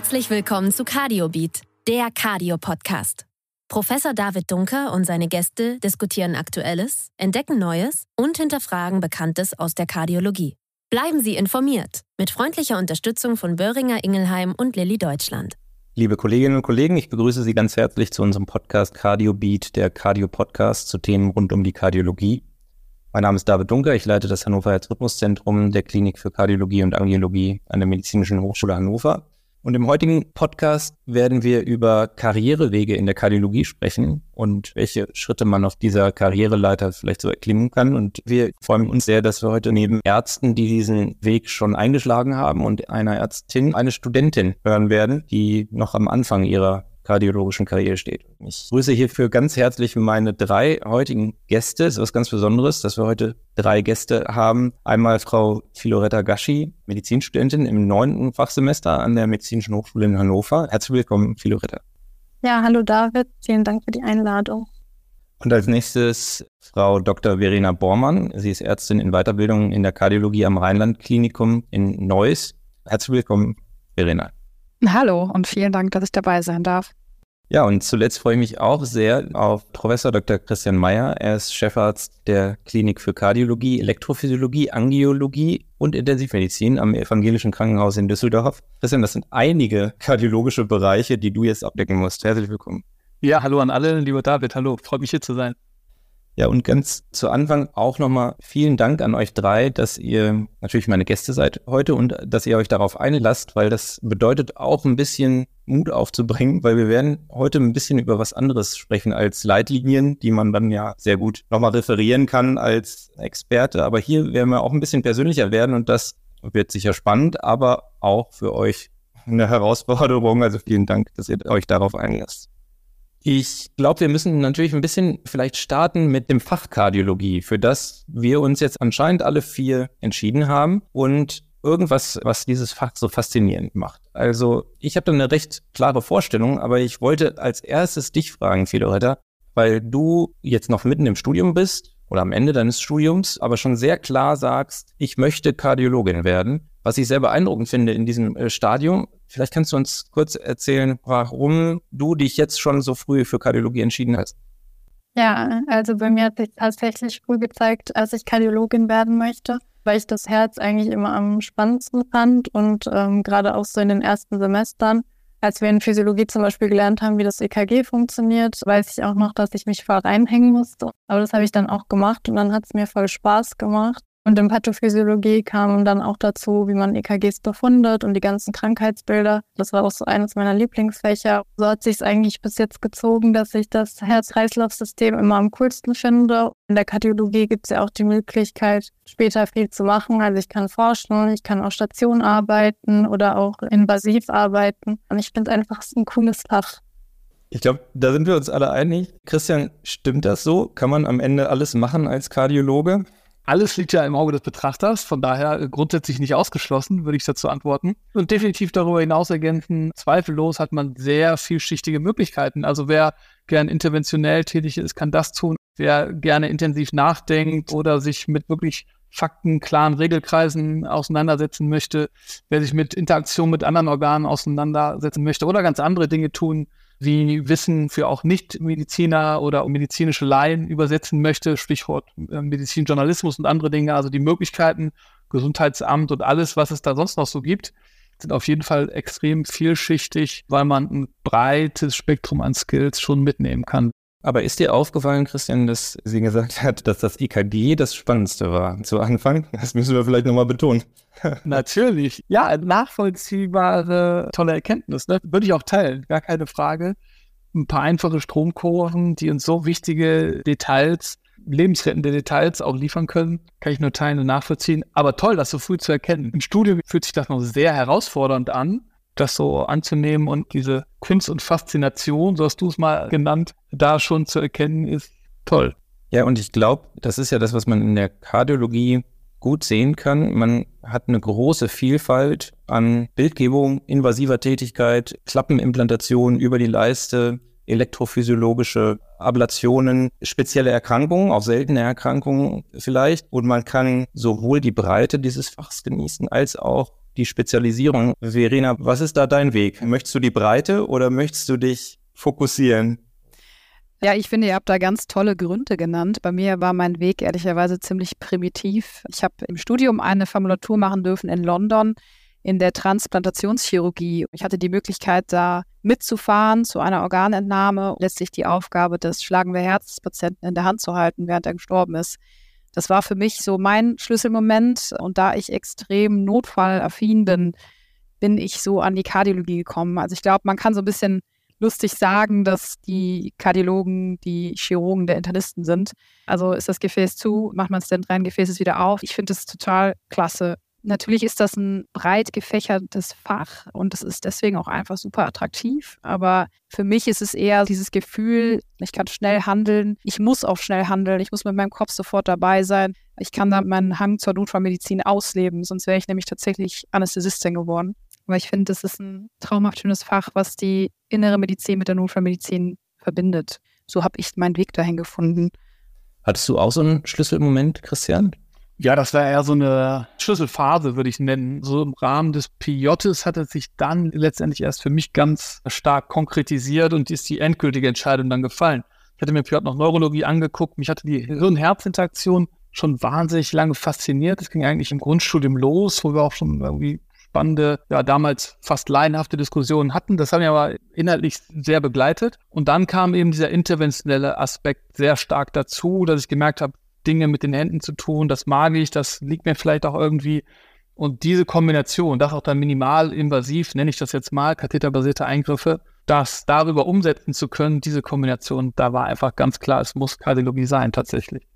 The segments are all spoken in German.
Herzlich willkommen zu CardioBeat, der Cardio-Podcast. Professor David Dunker und seine Gäste diskutieren Aktuelles, entdecken Neues und hinterfragen Bekanntes aus der Kardiologie. Bleiben Sie informiert mit freundlicher Unterstützung von Böhringer Ingelheim und Lilly Deutschland. Liebe Kolleginnen und Kollegen, ich begrüße Sie ganz herzlich zu unserem Podcast CardioBeat, der Cardio-Podcast zu Themen rund um die Kardiologie. Mein Name ist David Dunker, ich leite das Hannover Herzrhythmuszentrum der Klinik für Kardiologie und Angiologie an der Medizinischen Hochschule Hannover. Und im heutigen Podcast werden wir über Karrierewege in der Kardiologie sprechen und welche Schritte man auf dieser Karriereleiter vielleicht so erklimmen kann. Und wir freuen uns sehr, dass wir heute neben Ärzten, die diesen Weg schon eingeschlagen haben und einer Ärztin eine Studentin hören werden, die noch am Anfang ihrer kardiologischen Karriere steht. Ich grüße hierfür ganz herzlich meine drei heutigen Gäste. Es ist was ganz Besonderes, dass wir heute drei Gäste haben. Einmal Frau Filoretta Gaschi, Medizinstudentin im neunten Fachsemester an der Medizinischen Hochschule in Hannover. Herzlich willkommen, Filoretta. Ja, hallo David. Vielen Dank für die Einladung. Und als nächstes Frau Dr. Verena Bormann. Sie ist Ärztin in Weiterbildung in der Kardiologie am Rheinland-Klinikum in Neuss. Herzlich willkommen, Verena. Hallo und vielen Dank, dass ich dabei sein darf. Ja, und zuletzt freue ich mich auch sehr auf Professor Dr. Christian Meyer. Er ist Chefarzt der Klinik für Kardiologie, Elektrophysiologie, Angiologie und Intensivmedizin am Evangelischen Krankenhaus in Düsseldorf. Christian, das sind einige kardiologische Bereiche, die du jetzt abdecken musst. Herzlich willkommen. Ja, hallo an alle, lieber David. Hallo, freut mich hier zu sein. Ja, und ganz zu Anfang auch nochmal vielen Dank an euch drei, dass ihr natürlich meine Gäste seid heute und dass ihr euch darauf einlasst, weil das bedeutet auch ein bisschen Mut aufzubringen, weil wir werden heute ein bisschen über was anderes sprechen als Leitlinien, die man dann ja sehr gut nochmal referieren kann als Experte. Aber hier werden wir auch ein bisschen persönlicher werden und das wird sicher spannend, aber auch für euch eine Herausforderung. Also vielen Dank, dass ihr euch darauf einlasst. Ich glaube, wir müssen natürlich ein bisschen vielleicht starten mit dem Fach Kardiologie, für das wir uns jetzt anscheinend alle vier entschieden haben und irgendwas, was dieses Fach so faszinierend macht. Also ich habe da eine recht klare Vorstellung, aber ich wollte als erstes dich fragen, Fedoretta, weil du jetzt noch mitten im Studium bist oder am Ende deines Studiums, aber schon sehr klar sagst, ich möchte Kardiologin werden. Was ich sehr beeindruckend finde in diesem äh, Stadium, vielleicht kannst du uns kurz erzählen, warum du dich jetzt schon so früh für Kardiologie entschieden hast. Ja, also bei mir hat sich tatsächlich früh gezeigt, als ich Kardiologin werden möchte, weil ich das Herz eigentlich immer am spannendsten fand und ähm, gerade auch so in den ersten Semestern, als wir in Physiologie zum Beispiel gelernt haben, wie das EKG funktioniert, weiß ich auch noch, dass ich mich voll reinhängen musste. Aber das habe ich dann auch gemacht und dann hat es mir voll Spaß gemacht. Und in Pathophysiologie kam dann auch dazu, wie man EKGs befundet und die ganzen Krankheitsbilder. Das war auch so eines meiner Lieblingsfächer. So hat sich es eigentlich bis jetzt gezogen, dass ich das Herz-Kreislauf-System immer am coolsten finde. In der Kardiologie gibt es ja auch die Möglichkeit, später viel zu machen. Also ich kann forschen, ich kann auf Station arbeiten oder auch invasiv arbeiten. Und ich finde einfach, es ist ein cooles Fach. Ich glaube, da sind wir uns alle einig. Christian, stimmt das so? Kann man am Ende alles machen als Kardiologe? Alles liegt ja im Auge des Betrachters, von daher grundsätzlich nicht ausgeschlossen, würde ich dazu antworten. Und definitiv darüber hinaus ergänzen, zweifellos hat man sehr vielschichtige Möglichkeiten. Also wer gern interventionell tätig ist, kann das tun. Wer gerne intensiv nachdenkt oder sich mit wirklich Fakten, klaren Regelkreisen auseinandersetzen möchte, wer sich mit Interaktion mit anderen Organen auseinandersetzen möchte oder ganz andere Dinge tun, wie Wissen für auch Nicht-Mediziner oder medizinische Laien übersetzen möchte, Stichwort äh, Medizinjournalismus und andere Dinge, also die Möglichkeiten, Gesundheitsamt und alles, was es da sonst noch so gibt, sind auf jeden Fall extrem vielschichtig, weil man ein breites Spektrum an Skills schon mitnehmen kann. Aber ist dir aufgefallen, Christian, dass sie gesagt hat, dass das EKG das Spannendste war zu Anfang? Das müssen wir vielleicht nochmal betonen. Natürlich. Ja, nachvollziehbare, tolle Erkenntnis. Ne? Würde ich auch teilen, gar keine Frage. Ein paar einfache Stromkurven, die uns so wichtige Details, lebensrettende Details auch liefern können, kann ich nur teilen und nachvollziehen. Aber toll, das so früh zu erkennen. Im Studium fühlt sich das noch sehr herausfordernd an das so anzunehmen und diese Kunst und Faszination, so hast du es mal genannt, da schon zu erkennen, ist toll. Ja, und ich glaube, das ist ja das, was man in der Kardiologie gut sehen kann. Man hat eine große Vielfalt an Bildgebung, invasiver Tätigkeit, Klappenimplantation über die Leiste, elektrophysiologische Ablationen, spezielle Erkrankungen, auch seltene Erkrankungen vielleicht. Und man kann sowohl die Breite dieses Fachs genießen, als auch die Spezialisierung. Verena, was ist da dein Weg? Möchtest du die Breite oder möchtest du dich fokussieren? Ja, ich finde, ihr habt da ganz tolle Gründe genannt. Bei mir war mein Weg ehrlicherweise ziemlich primitiv. Ich habe im Studium eine Formulatur machen dürfen in London in der Transplantationschirurgie. Ich hatte die Möglichkeit, da mitzufahren zu einer Organentnahme, letztlich die Aufgabe des schlagenden Herzpatienten in der Hand zu halten, während er gestorben ist. Das war für mich so mein Schlüsselmoment. Und da ich extrem notfallaffin bin, bin ich so an die Kardiologie gekommen. Also ich glaube, man kann so ein bisschen lustig sagen, dass die Kardiologen die Chirurgen der Internisten sind. Also ist das Gefäß zu, macht man es denn rein, Gefäß ist wieder auf. Ich finde das total klasse. Natürlich ist das ein breit gefächertes Fach und es ist deswegen auch einfach super attraktiv. Aber für mich ist es eher dieses Gefühl, ich kann schnell handeln, ich muss auch schnell handeln, ich muss mit meinem Kopf sofort dabei sein. Ich kann da meinen Hang zur Notfallmedizin ausleben, sonst wäre ich nämlich tatsächlich Anästhesistin geworden. Aber ich finde, das ist ein traumhaft schönes Fach, was die innere Medizin mit der Notfallmedizin verbindet. So habe ich meinen Weg dahin gefunden. Hattest du auch so einen Schlüsselmoment, Christian? Ja, das war eher so eine Schlüsselphase, würde ich nennen. So im Rahmen des PJs hat es sich dann letztendlich erst für mich ganz stark konkretisiert und ist die endgültige Entscheidung dann gefallen. Ich hatte mir PJ noch Neurologie angeguckt, mich hatte die Hirn-Herz-Interaktion schon wahnsinnig lange fasziniert. Es ging eigentlich im Grundstudium los, wo wir auch schon irgendwie spannende, ja damals fast laienhafte Diskussionen hatten. Das haben wir aber inhaltlich sehr begleitet. Und dann kam eben dieser interventionelle Aspekt sehr stark dazu, dass ich gemerkt habe, Dinge mit den Händen zu tun, das mag ich, das liegt mir vielleicht auch irgendwie. Und diese Kombination, das auch dann minimal invasiv, nenne ich das jetzt mal, katheterbasierte Eingriffe, das darüber umsetzen zu können, diese Kombination, da war einfach ganz klar, es muss Kardiologie sein tatsächlich.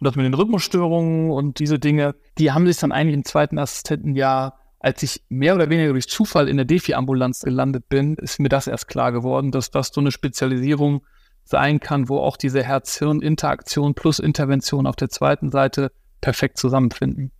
Und das mit den Rhythmusstörungen und diese Dinge, die haben sich dann eigentlich im zweiten Assistentenjahr als ich mehr oder weniger durch Zufall in der Defi-Ambulanz gelandet bin, ist mir das erst klar geworden, dass das so eine Spezialisierung sein kann, wo auch diese Herz-Hirn-Interaktion plus Intervention auf der zweiten Seite perfekt zusammenfinden.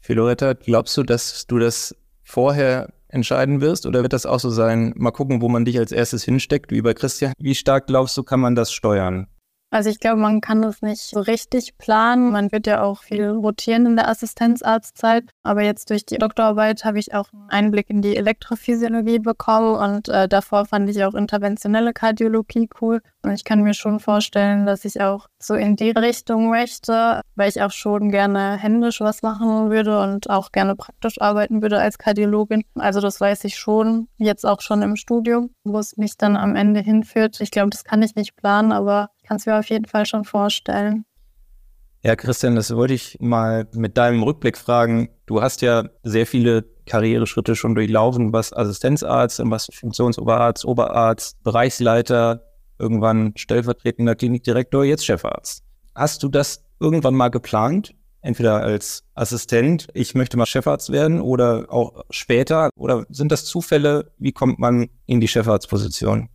Philoretta, glaubst du, dass du das vorher entscheiden wirst oder wird das auch so sein, mal gucken, wo man dich als erstes hinsteckt, wie bei Christian? Wie stark glaubst du, kann man das steuern? Also ich glaube, man kann das nicht so richtig planen. Man wird ja auch viel rotieren in der Assistenzarztzeit. Aber jetzt durch die Doktorarbeit habe ich auch einen Einblick in die Elektrophysiologie bekommen und äh, davor fand ich auch interventionelle Kardiologie cool. Und ich kann mir schon vorstellen, dass ich auch so in die Richtung möchte, weil ich auch schon gerne händisch was machen würde und auch gerne praktisch arbeiten würde als Kardiologin. Also das weiß ich schon, jetzt auch schon im Studium, wo es mich dann am Ende hinführt. Ich glaube, das kann ich nicht planen, aber kann es mir auf jeden Fall schon vorstellen. Ja, Christian, das wollte ich mal mit deinem Rückblick fragen. Du hast ja sehr viele Karriereschritte schon durchlaufen, was Assistenzarzt, was Funktionsoberarzt, Oberarzt, Bereichsleiter, irgendwann stellvertretender Klinikdirektor, jetzt Chefarzt. Hast du das irgendwann mal geplant? Entweder als Assistent, ich möchte mal Chefarzt werden oder auch später? Oder sind das Zufälle? Wie kommt man in die Chefarztposition?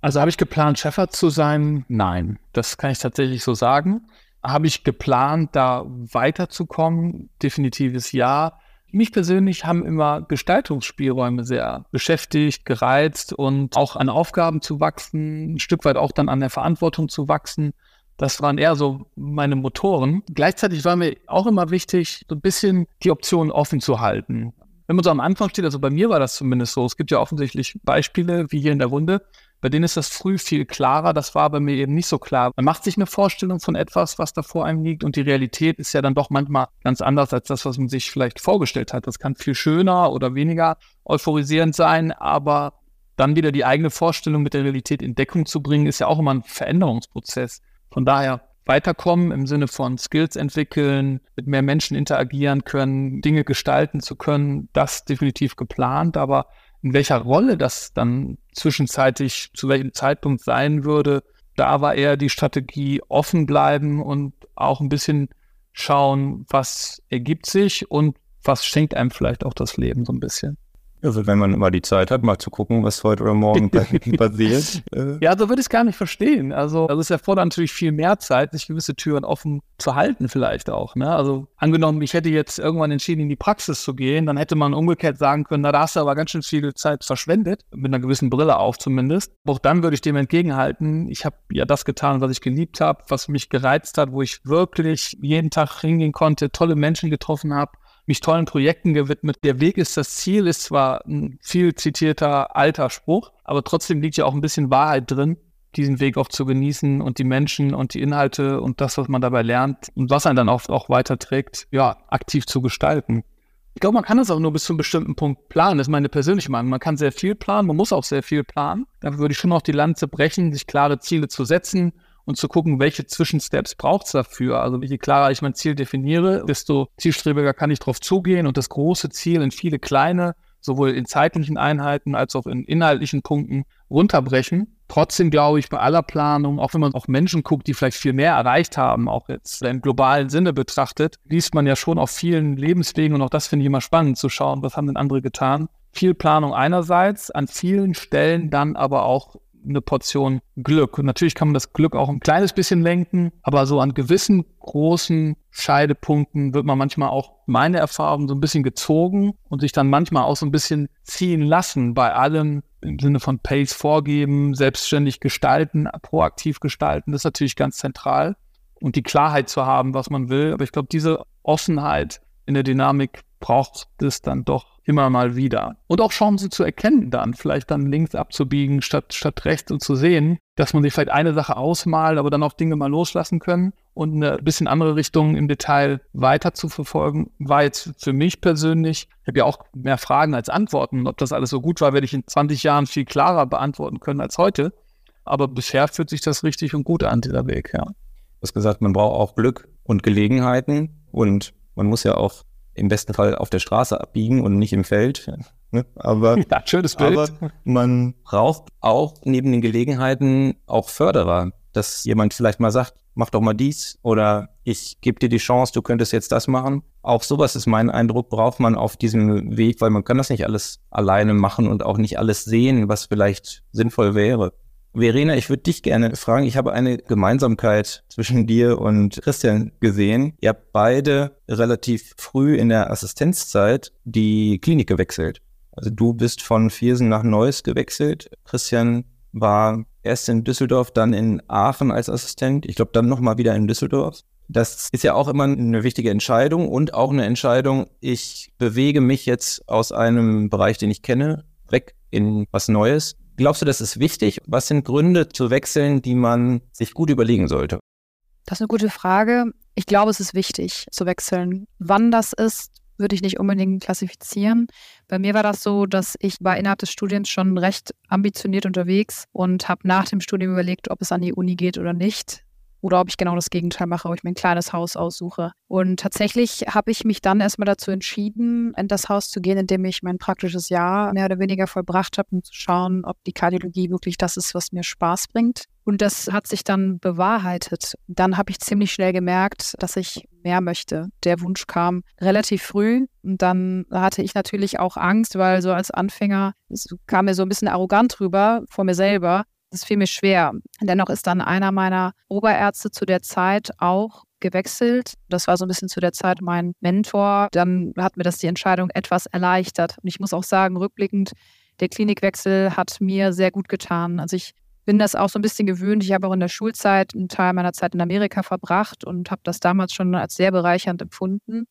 Also habe ich geplant, Chefarzt zu sein? Nein, das kann ich tatsächlich so sagen. Habe ich geplant, da weiterzukommen? Definitives Ja. Mich persönlich haben immer Gestaltungsspielräume sehr beschäftigt, gereizt und auch an Aufgaben zu wachsen, ein Stück weit auch dann an der Verantwortung zu wachsen. Das waren eher so meine Motoren. Gleichzeitig war mir auch immer wichtig, so ein bisschen die Optionen offen zu halten. Wenn man so am Anfang steht, also bei mir war das zumindest so, es gibt ja offensichtlich Beispiele, wie hier in der Runde, bei denen ist das früh viel klarer. Das war bei mir eben nicht so klar. Man macht sich eine Vorstellung von etwas, was da vor einem liegt und die Realität ist ja dann doch manchmal ganz anders als das, was man sich vielleicht vorgestellt hat. Das kann viel schöner oder weniger euphorisierend sein, aber dann wieder die eigene Vorstellung mit der Realität in Deckung zu bringen, ist ja auch immer ein Veränderungsprozess. Von daher weiterkommen im Sinne von Skills entwickeln, mit mehr Menschen interagieren können, Dinge gestalten zu können, das definitiv geplant, aber in welcher Rolle das dann zwischenzeitlich zu welchem Zeitpunkt sein würde, da war eher die Strategie offen bleiben und auch ein bisschen schauen, was ergibt sich und was schenkt einem vielleicht auch das Leben so ein bisschen. Also wenn man immer die Zeit hat, mal zu gucken, was heute oder morgen passiert. Äh. Ja, so würde ich es gar nicht verstehen. Also, also es erfordert natürlich viel mehr Zeit, sich gewisse Türen offen zu halten vielleicht auch. Ne? Also angenommen, ich hätte jetzt irgendwann entschieden, in die Praxis zu gehen, dann hätte man umgekehrt sagen können, na, da hast du aber ganz schön viel Zeit verschwendet, mit einer gewissen Brille auf zumindest. Auch dann würde ich dem entgegenhalten, ich habe ja das getan, was ich geliebt habe, was mich gereizt hat, wo ich wirklich jeden Tag hingehen konnte, tolle Menschen getroffen habe, mich tollen Projekten gewidmet. Der Weg ist das Ziel, ist zwar ein viel zitierter alter Spruch, aber trotzdem liegt ja auch ein bisschen Wahrheit drin, diesen Weg auch zu genießen und die Menschen und die Inhalte und das, was man dabei lernt und was einen dann auch, auch weiterträgt, ja, aktiv zu gestalten. Ich glaube, man kann das auch nur bis zu einem bestimmten Punkt planen. Das ist meine persönliche Meinung. Man kann sehr viel planen, man muss auch sehr viel planen. Dafür würde ich schon auch die Lanze brechen, sich klare Ziele zu setzen und zu gucken, welche Zwischensteps braucht es dafür. Also je klarer ich mein Ziel definiere, desto zielstrebiger kann ich darauf zugehen und das große Ziel in viele kleine, sowohl in zeitlichen Einheiten als auch in inhaltlichen Punkten runterbrechen. Trotzdem glaube ich, bei aller Planung, auch wenn man auf Menschen guckt, die vielleicht viel mehr erreicht haben, auch jetzt im globalen Sinne betrachtet, liest man ja schon auf vielen Lebenswegen und auch das finde ich immer spannend zu schauen, was haben denn andere getan. Viel Planung einerseits, an vielen Stellen dann aber auch eine Portion Glück. Und natürlich kann man das Glück auch ein kleines bisschen lenken, aber so an gewissen großen Scheidepunkten wird man manchmal auch meine Erfahrung so ein bisschen gezogen und sich dann manchmal auch so ein bisschen ziehen lassen bei allem im Sinne von Pace vorgeben, selbstständig gestalten, proaktiv gestalten. Das ist natürlich ganz zentral. Und die Klarheit zu haben, was man will. Aber ich glaube, diese Offenheit in der Dynamik braucht es dann doch immer mal wieder. Und auch Chancen zu erkennen dann, vielleicht dann links abzubiegen statt, statt rechts und zu sehen, dass man sich vielleicht eine Sache ausmalt, aber dann auch Dinge mal loslassen können und eine bisschen andere Richtung im Detail weiter zu verfolgen, war jetzt für mich persönlich, ich habe ja auch mehr Fragen als Antworten. Ob das alles so gut war, werde ich in 20 Jahren viel klarer beantworten können als heute. Aber bisher fühlt sich das richtig und gut an, dieser Weg, ja. Du hast gesagt, man braucht auch Glück und Gelegenheiten und man muss ja auch im besten Fall auf der Straße abbiegen und nicht im Feld. Ne? Aber, ja, schönes Bild. aber man braucht auch neben den Gelegenheiten auch Förderer, dass jemand vielleicht mal sagt, mach doch mal dies oder ich gebe dir die Chance, du könntest jetzt das machen. Auch sowas ist mein Eindruck, braucht man auf diesem Weg, weil man kann das nicht alles alleine machen und auch nicht alles sehen, was vielleicht sinnvoll wäre. Verena, ich würde dich gerne fragen. Ich habe eine Gemeinsamkeit zwischen dir und Christian gesehen. Ihr habt beide relativ früh in der Assistenzzeit die Klinik gewechselt. Also du bist von Viersen nach Neuss gewechselt. Christian war erst in Düsseldorf, dann in Aachen als Assistent. Ich glaube, dann nochmal wieder in Düsseldorf. Das ist ja auch immer eine wichtige Entscheidung und auch eine Entscheidung, ich bewege mich jetzt aus einem Bereich, den ich kenne, weg in was Neues. Glaubst du, das ist wichtig? Was sind Gründe zu wechseln, die man sich gut überlegen sollte? Das ist eine gute Frage. Ich glaube, es ist wichtig zu wechseln. Wann das ist, würde ich nicht unbedingt klassifizieren. Bei mir war das so, dass ich war innerhalb des Studiums schon recht ambitioniert unterwegs und habe nach dem Studium überlegt, ob es an die Uni geht oder nicht oder ob ich genau das Gegenteil mache, ob ich mir ein kleines Haus aussuche. Und tatsächlich habe ich mich dann erstmal dazu entschieden, in das Haus zu gehen, in dem ich mein praktisches Jahr mehr oder weniger vollbracht habe, um zu schauen, ob die Kardiologie wirklich das ist, was mir Spaß bringt. Und das hat sich dann bewahrheitet. Dann habe ich ziemlich schnell gemerkt, dass ich mehr möchte. Der Wunsch kam relativ früh und dann hatte ich natürlich auch Angst, weil so als Anfänger kam mir so ein bisschen arrogant rüber vor mir selber, das fiel mir schwer. Dennoch ist dann einer meiner Oberärzte zu der Zeit auch gewechselt. Das war so ein bisschen zu der Zeit mein Mentor. Dann hat mir das die Entscheidung etwas erleichtert. Und ich muss auch sagen, rückblickend, der Klinikwechsel hat mir sehr gut getan. Also ich bin das auch so ein bisschen gewöhnt. Ich habe auch in der Schulzeit einen Teil meiner Zeit in Amerika verbracht und habe das damals schon als sehr bereichernd empfunden.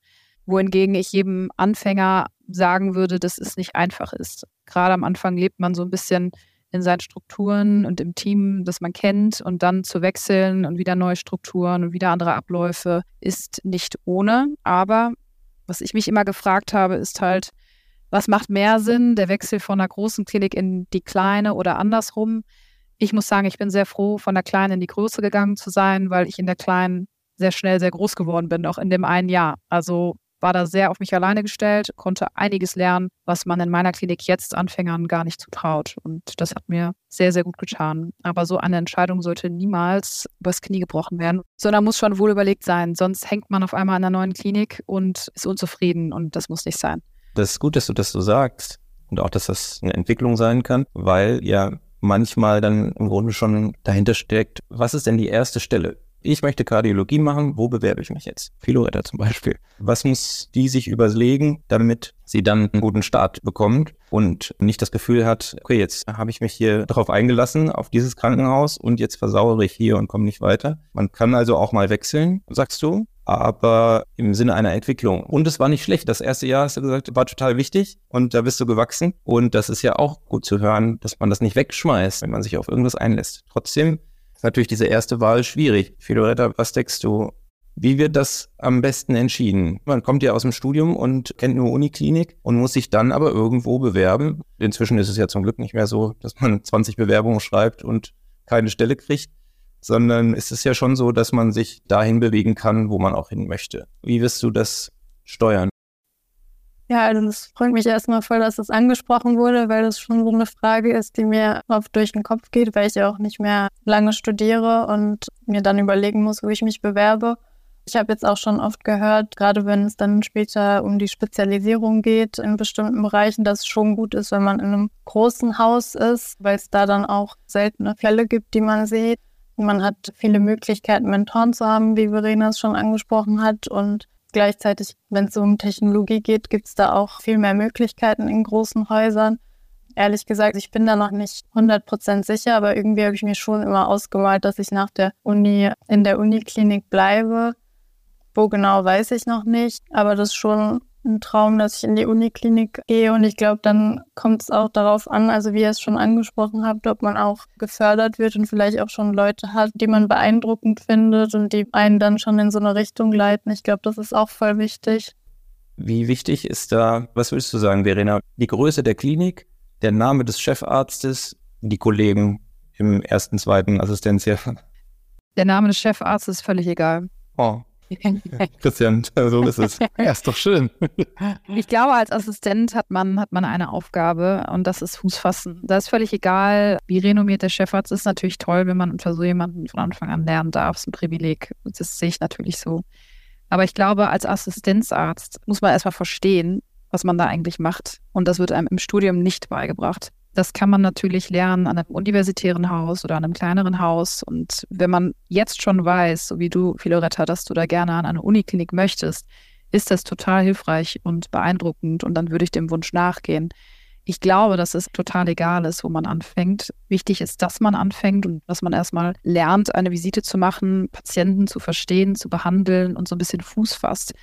Wohingegen ich jedem Anfänger sagen würde, dass es nicht einfach ist. Gerade am Anfang lebt man so ein bisschen in seinen Strukturen und im Team, das man kennt und dann zu wechseln und wieder neue Strukturen und wieder andere Abläufe ist nicht ohne. Aber was ich mich immer gefragt habe, ist halt, was macht mehr Sinn, der Wechsel von einer großen Klinik in die kleine oder andersrum? Ich muss sagen, ich bin sehr froh, von der kleinen in die Größe gegangen zu sein, weil ich in der kleinen sehr schnell sehr groß geworden bin, auch in dem einen Jahr. Also war da sehr auf mich alleine gestellt, konnte einiges lernen, was man in meiner Klinik jetzt Anfängern gar nicht zutraut. Und das hat mir sehr, sehr gut getan. Aber so eine Entscheidung sollte niemals übers Knie gebrochen werden, sondern muss schon wohl überlegt sein. Sonst hängt man auf einmal an einer neuen Klinik und ist unzufrieden und das muss nicht sein. Das ist gut, dass du das so sagst und auch, dass das eine Entwicklung sein kann, weil ja manchmal dann im Grunde schon dahinter steckt, was ist denn die erste Stelle? Ich möchte Kardiologie machen, wo bewerbe ich mich jetzt? Philoretta zum Beispiel. Was muss die sich überlegen, damit sie dann einen guten Start bekommt und nicht das Gefühl hat, okay, jetzt habe ich mich hier darauf eingelassen, auf dieses Krankenhaus und jetzt versauere ich hier und komme nicht weiter. Man kann also auch mal wechseln, sagst du. aber im Sinne einer Entwicklung. Und es war nicht schlecht. Das erste Jahr, hast du gesagt, war total wichtig und da bist du gewachsen. Und das ist ja auch gut zu hören, dass man das nicht wegschmeißt, wenn man sich auf irgendwas einlässt. Trotzdem ist natürlich diese erste Wahl schwierig. Filoretta, was denkst du? Wie wird das am besten entschieden? Man kommt ja aus dem Studium und kennt nur Uniklinik und muss sich dann aber irgendwo bewerben. Inzwischen ist es ja zum Glück nicht mehr so, dass man 20 Bewerbungen schreibt und keine Stelle kriegt, sondern es ist ja schon so, dass man sich dahin bewegen kann, wo man auch hin möchte. Wie wirst du das steuern? Ja, also das freut mich erstmal voll, dass das angesprochen wurde, weil das schon so eine Frage ist, die mir oft durch den Kopf geht, weil ich ja auch nicht mehr lange studiere und mir dann überlegen muss, wo ich mich bewerbe. Ich habe jetzt auch schon oft gehört, gerade wenn es dann später um die Spezialisierung geht in bestimmten Bereichen, dass es schon gut ist, wenn man in einem großen Haus ist, weil es da dann auch seltene Fälle gibt, die man sieht. Man hat viele Möglichkeiten, Mentoren zu haben, wie Verena es schon angesprochen hat. Und gleichzeitig, wenn es um Technologie geht, gibt es da auch viel mehr Möglichkeiten in großen Häusern. Ehrlich gesagt, ich bin da noch nicht 100% sicher, aber irgendwie habe ich mir schon immer ausgemalt, dass ich nach der Uni in der Uniklinik bleibe wo genau, weiß ich noch nicht. Aber das ist schon ein Traum, dass ich in die Uniklinik gehe. Und ich glaube, dann kommt es auch darauf an, also wie ihr es schon angesprochen habt, ob man auch gefördert wird und vielleicht auch schon Leute hat, die man beeindruckend findet und die einen dann schon in so eine Richtung leiten. Ich glaube, das ist auch voll wichtig. Wie wichtig ist da, was würdest du sagen, Verena, die Größe der Klinik, der Name des Chefarztes, die Kollegen im ersten, zweiten Assistenzjahr? Der Name des Chefarztes ist völlig egal. Oh, Christian, so ist es. Ja, ist doch schön. Ich glaube, als Assistent hat man, hat man eine Aufgabe und das ist Fußfassen. Da ist völlig egal, wie renommiert der Chefarzt ist. Natürlich toll, wenn man unter so jemanden von Anfang an lernen darf. Das ist ein Privileg. Das sehe ich natürlich so. Aber ich glaube, als Assistenzarzt muss man erstmal verstehen, was man da eigentlich macht. Und das wird einem im Studium nicht beigebracht. Das kann man natürlich lernen an einem universitären Haus oder an einem kleineren Haus. Und wenn man jetzt schon weiß, so wie du, Filoretta, dass du da gerne an eine Uniklinik möchtest, ist das total hilfreich und beeindruckend. Und dann würde ich dem Wunsch nachgehen. Ich glaube, dass es total egal ist, wo man anfängt. Wichtig ist, dass man anfängt und dass man erstmal lernt, eine Visite zu machen, Patienten zu verstehen, zu behandeln und so ein bisschen Fuß fasst.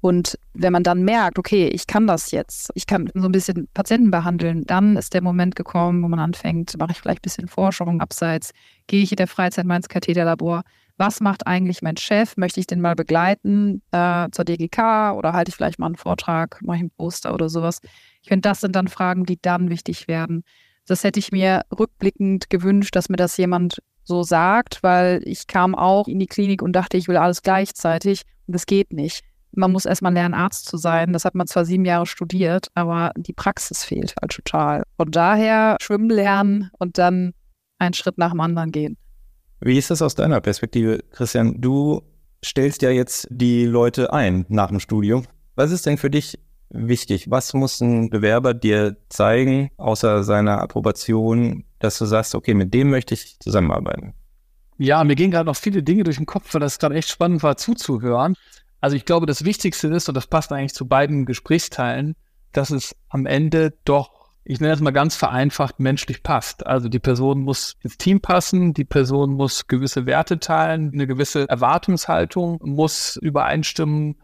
Und wenn man dann merkt, okay, ich kann das jetzt, ich kann so ein bisschen Patienten behandeln, dann ist der Moment gekommen, wo man anfängt, mache ich vielleicht ein bisschen Forschung abseits, gehe ich in der Freizeit mal ins Katheterlabor, was macht eigentlich mein Chef? Möchte ich den mal begleiten äh, zur DGK oder halte ich vielleicht mal einen Vortrag, mache ich einen Poster oder sowas? Ich finde, das sind dann Fragen, die dann wichtig werden. Das hätte ich mir rückblickend gewünscht, dass mir das jemand so sagt, weil ich kam auch in die Klinik und dachte, ich will alles gleichzeitig und das geht nicht man muss erstmal lernen, Arzt zu sein. Das hat man zwar sieben Jahre studiert, aber die Praxis fehlt halt total. Von daher schwimmen lernen und dann einen Schritt nach dem anderen gehen. Wie ist das aus deiner Perspektive, Christian? Du stellst ja jetzt die Leute ein nach dem Studium. Was ist denn für dich wichtig? Was muss ein Bewerber dir zeigen, außer seiner Approbation, dass du sagst, okay, mit dem möchte ich zusammenarbeiten? Ja, mir gehen gerade noch viele Dinge durch den Kopf, weil das gerade echt spannend war zuzuhören. Also ich glaube, das Wichtigste ist, und das passt eigentlich zu beiden Gesprächsteilen, dass es am Ende doch, ich nenne es mal ganz vereinfacht, menschlich passt. Also die Person muss ins Team passen, die Person muss gewisse Werte teilen, eine gewisse Erwartungshaltung muss übereinstimmen.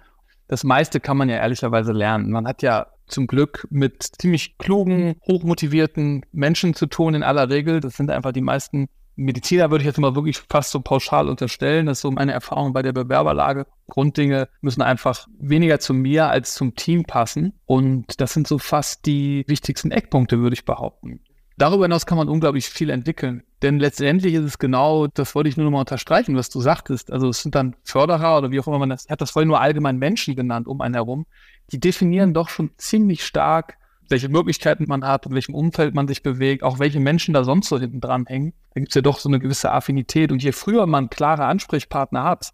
Das meiste kann man ja ehrlicherweise lernen. Man hat ja zum Glück mit ziemlich klugen, hochmotivierten Menschen zu tun in aller Regel. Das sind einfach die meisten Mediziner würde ich jetzt mal wirklich fast so pauschal unterstellen. Das ist so meine Erfahrung bei der Bewerberlage. Grunddinge müssen einfach weniger zu mir als zum Team passen. Und das sind so fast die wichtigsten Eckpunkte, würde ich behaupten. Darüber hinaus kann man unglaublich viel entwickeln. Denn letztendlich ist es genau, das wollte ich nur noch mal unterstreichen, was du sagtest. Also es sind dann Förderer oder wie auch immer man das, hat das vorhin nur allgemein Menschen genannt um einen herum. Die definieren doch schon ziemlich stark, welche Möglichkeiten man hat, in welchem Umfeld man sich bewegt, auch welche Menschen da sonst so hinten dran hängen. Da gibt es ja doch so eine gewisse Affinität. Und je früher man klare Ansprechpartner hat,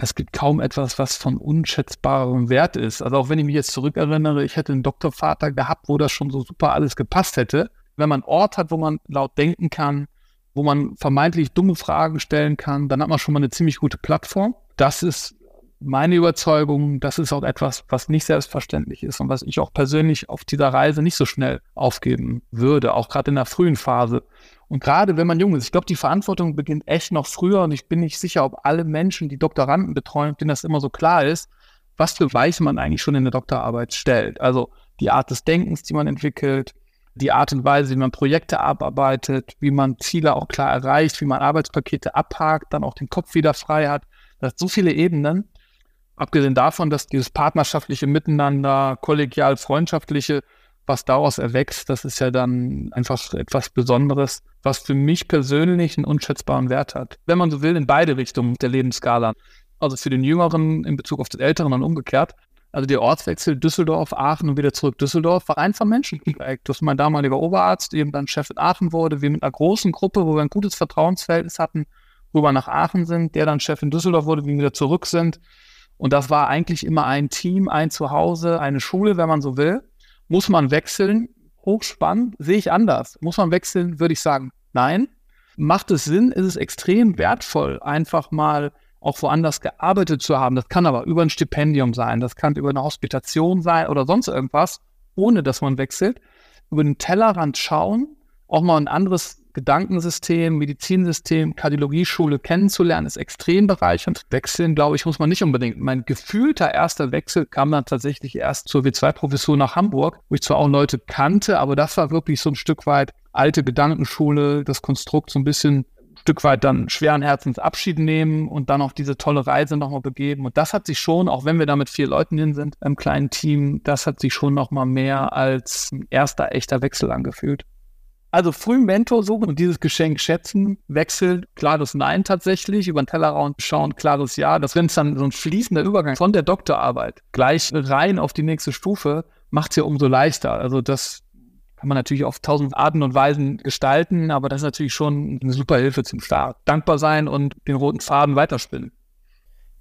es gibt kaum etwas, was von unschätzbarem Wert ist. Also auch wenn ich mich jetzt zurückerinnere, ich hätte einen Doktorvater gehabt, wo das schon so super alles gepasst hätte. Wenn man einen Ort hat, wo man laut denken kann, wo man vermeintlich dumme Fragen stellen kann, dann hat man schon mal eine ziemlich gute Plattform. Das ist meine Überzeugung, das ist auch etwas, was nicht selbstverständlich ist und was ich auch persönlich auf dieser Reise nicht so schnell aufgeben würde, auch gerade in der frühen Phase. Und gerade wenn man jung ist, ich glaube, die Verantwortung beginnt echt noch früher und ich bin nicht sicher, ob alle Menschen, die Doktoranden betreuen, denen das immer so klar ist, was für Weiche man eigentlich schon in der Doktorarbeit stellt. Also die Art des Denkens, die man entwickelt, die Art und Weise, wie man Projekte abarbeitet, wie man Ziele auch klar erreicht, wie man Arbeitspakete abhakt, dann auch den Kopf wieder frei hat. Das hat so viele Ebenen. Abgesehen davon, dass dieses partnerschaftliche Miteinander, kollegial, freundschaftliche, was daraus erwächst, das ist ja dann einfach etwas Besonderes, was für mich persönlich einen unschätzbaren Wert hat. Wenn man so will, in beide Richtungen der Lebensskala. Also für den Jüngeren in Bezug auf den Älteren und umgekehrt. Also der Ortswechsel Düsseldorf, Aachen und wieder zurück Düsseldorf war einfach menschengeprägt. Dass mein damaliger Oberarzt eben dann Chef in Aachen wurde, wir mit einer großen Gruppe, wo wir ein gutes Vertrauensverhältnis hatten, rüber nach Aachen sind, der dann Chef in Düsseldorf wurde, wir wieder zurück sind. Und das war eigentlich immer ein Team, ein Zuhause, eine Schule, wenn man so will. Muss man wechseln? Hochspannend, sehe ich anders. Muss man wechseln, würde ich sagen, nein. Macht es Sinn? Ist es extrem wertvoll, einfach mal auch woanders gearbeitet zu haben. Das kann aber über ein Stipendium sein, das kann über eine Hospitation sein oder sonst irgendwas, ohne dass man wechselt. Über den Tellerrand schauen, auch mal ein anderes Gedankensystem, Medizinsystem, Kardiologieschule kennenzulernen, ist extrem bereichernd. Wechseln, glaube ich, muss man nicht unbedingt. Mein gefühlter erster Wechsel kam dann tatsächlich erst zur W2-Professur nach Hamburg, wo ich zwar auch Leute kannte, aber das war wirklich so ein Stück weit alte Gedankenschule, das Konstrukt so ein bisschen Stück weit dann schweren Herzens Abschied nehmen und dann auf diese tolle Reise nochmal begeben. Und das hat sich schon, auch wenn wir da mit vier Leuten hin sind, im kleinen Team, das hat sich schon nochmal mehr als erster echter Wechsel angefühlt. Also früh Mentor suchen und dieses Geschenk schätzen, wechseln, klares Nein tatsächlich, über den Tellerrand schauen, klares Ja. Das, wenn es dann so ein fließender Übergang von der Doktorarbeit gleich rein auf die nächste Stufe, macht es ja umso leichter. Also das kann man natürlich auf tausend Arten und Weisen gestalten, aber das ist natürlich schon eine super Hilfe zum Start. Dankbar sein und den roten Faden weiterspinnen.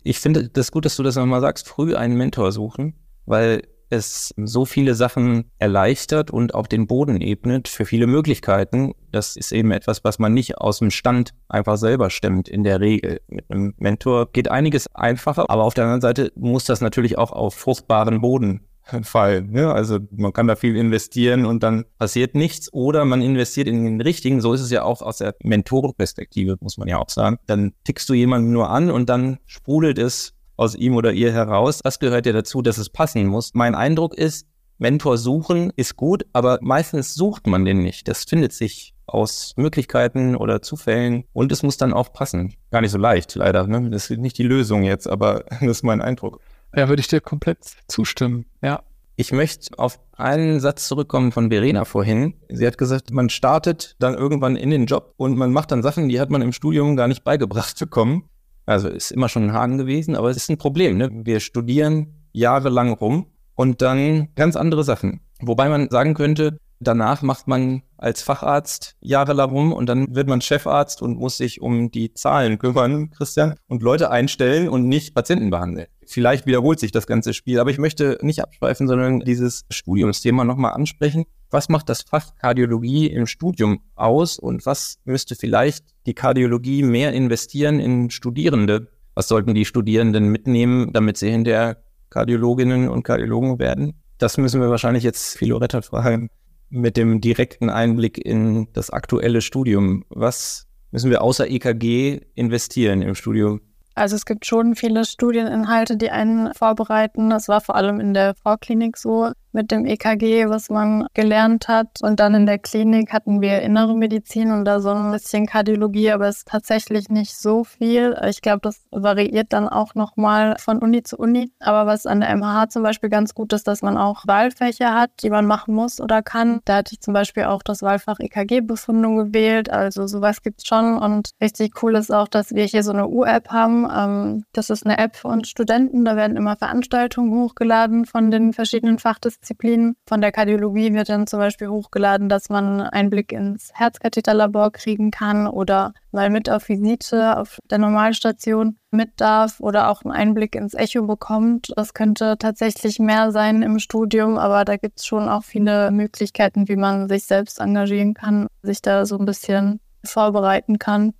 Ich finde das gut, dass du das nochmal sagst, früh einen Mentor suchen, weil es so viele Sachen erleichtert und auch den Boden ebnet für viele Möglichkeiten. Das ist eben etwas, was man nicht aus dem Stand einfach selber stemmt in der Regel. Mit einem Mentor geht einiges einfacher, aber auf der anderen Seite muss das natürlich auch auf fruchtbaren Boden fallen. Ne? Also man kann da viel investieren und dann passiert nichts oder man investiert in den richtigen. So ist es ja auch aus der Mentorenperspektive, muss man ja auch sagen. Dann tickst du jemanden nur an und dann sprudelt es aus ihm oder ihr heraus. Das gehört ja dazu, dass es passen muss. Mein Eindruck ist, Mentor suchen ist gut, aber meistens sucht man den nicht. Das findet sich aus Möglichkeiten oder Zufällen und es muss dann auch passen. Gar nicht so leicht, leider. Ne? Das ist nicht die Lösung jetzt, aber das ist mein Eindruck. Ja, würde ich dir komplett zustimmen. Ja. Ich möchte auf einen Satz zurückkommen von Verena vorhin. Sie hat gesagt, man startet dann irgendwann in den Job und man macht dann Sachen, die hat man im Studium gar nicht beigebracht bekommen. Also ist immer schon ein Haken gewesen, aber es ist ein Problem. Ne? Wir studieren jahrelang rum und dann ganz andere Sachen. Wobei man sagen könnte, danach macht man als Facharzt jahrelang rum und dann wird man Chefarzt und muss sich um die Zahlen kümmern, Christian, und Leute einstellen und nicht Patienten behandeln. Vielleicht wiederholt sich das ganze Spiel, aber ich möchte nicht abschweifen, sondern dieses Studiumsthema nochmal ansprechen. Was macht das Fach Kardiologie im Studium aus und was müsste vielleicht die Kardiologie mehr investieren in Studierende? Was sollten die Studierenden mitnehmen, damit sie hinterher Kardiologinnen und Kardiologen werden? Das müssen wir wahrscheinlich jetzt Filoretta fragen mit dem direkten Einblick in das aktuelle Studium. Was müssen wir außer EKG investieren im Studium? Also es gibt schon viele Studieninhalte, die einen vorbereiten. Das war vor allem in der Vorklinik so mit dem EKG, was man gelernt hat. Und dann in der Klinik hatten wir innere Medizin und da so ein bisschen Kardiologie, aber es ist tatsächlich nicht so viel. Ich glaube, das variiert dann auch nochmal von Uni zu Uni. Aber was an der MH zum Beispiel ganz gut ist, dass man auch Wahlfächer hat, die man machen muss oder kann. Da hatte ich zum Beispiel auch das Wahlfach EKG-Befundung gewählt. Also sowas gibt es schon. Und richtig cool ist auch, dass wir hier so eine U-App haben. Ähm, das ist eine App für uns Studenten. Da werden immer Veranstaltungen hochgeladen von den verschiedenen Fachdisziplinen. Disziplinen. Von der Kardiologie wird dann zum Beispiel hochgeladen, dass man einen Blick ins Herzkatheterlabor kriegen kann oder mal mit auf Visite auf der Normalstation mit darf oder auch einen Einblick ins Echo bekommt. Das könnte tatsächlich mehr sein im Studium, aber da gibt es schon auch viele Möglichkeiten, wie man sich selbst engagieren kann, sich da so ein bisschen vorbereiten kann.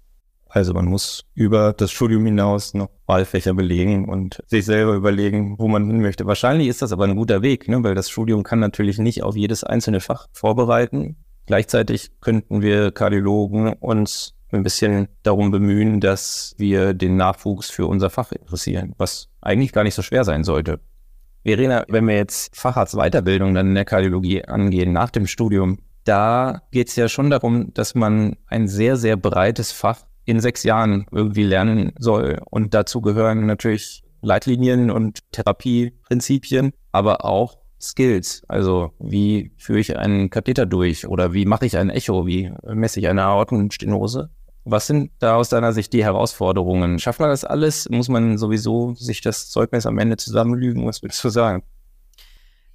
Also man muss über das Studium hinaus noch Wahlfächer belegen und sich selber überlegen, wo man hin möchte. Wahrscheinlich ist das aber ein guter Weg, ne? weil das Studium kann natürlich nicht auf jedes einzelne Fach vorbereiten. Gleichzeitig könnten wir Kardiologen uns ein bisschen darum bemühen, dass wir den Nachwuchs für unser Fach interessieren, was eigentlich gar nicht so schwer sein sollte. Verena, wenn wir jetzt Facharztweiterbildung dann in der Kardiologie angehen nach dem Studium, da geht es ja schon darum, dass man ein sehr, sehr breites Fach in sechs Jahren irgendwie lernen soll. Und dazu gehören natürlich Leitlinien und Therapieprinzipien, aber auch Skills. Also wie führe ich einen Katheter durch oder wie mache ich ein Echo, wie messe ich eine Aortenstenose. Was sind da aus deiner Sicht die Herausforderungen? Schafft man das alles? Muss man sowieso sich das Zeugnis am Ende zusammenlügen? Was würdest du sagen?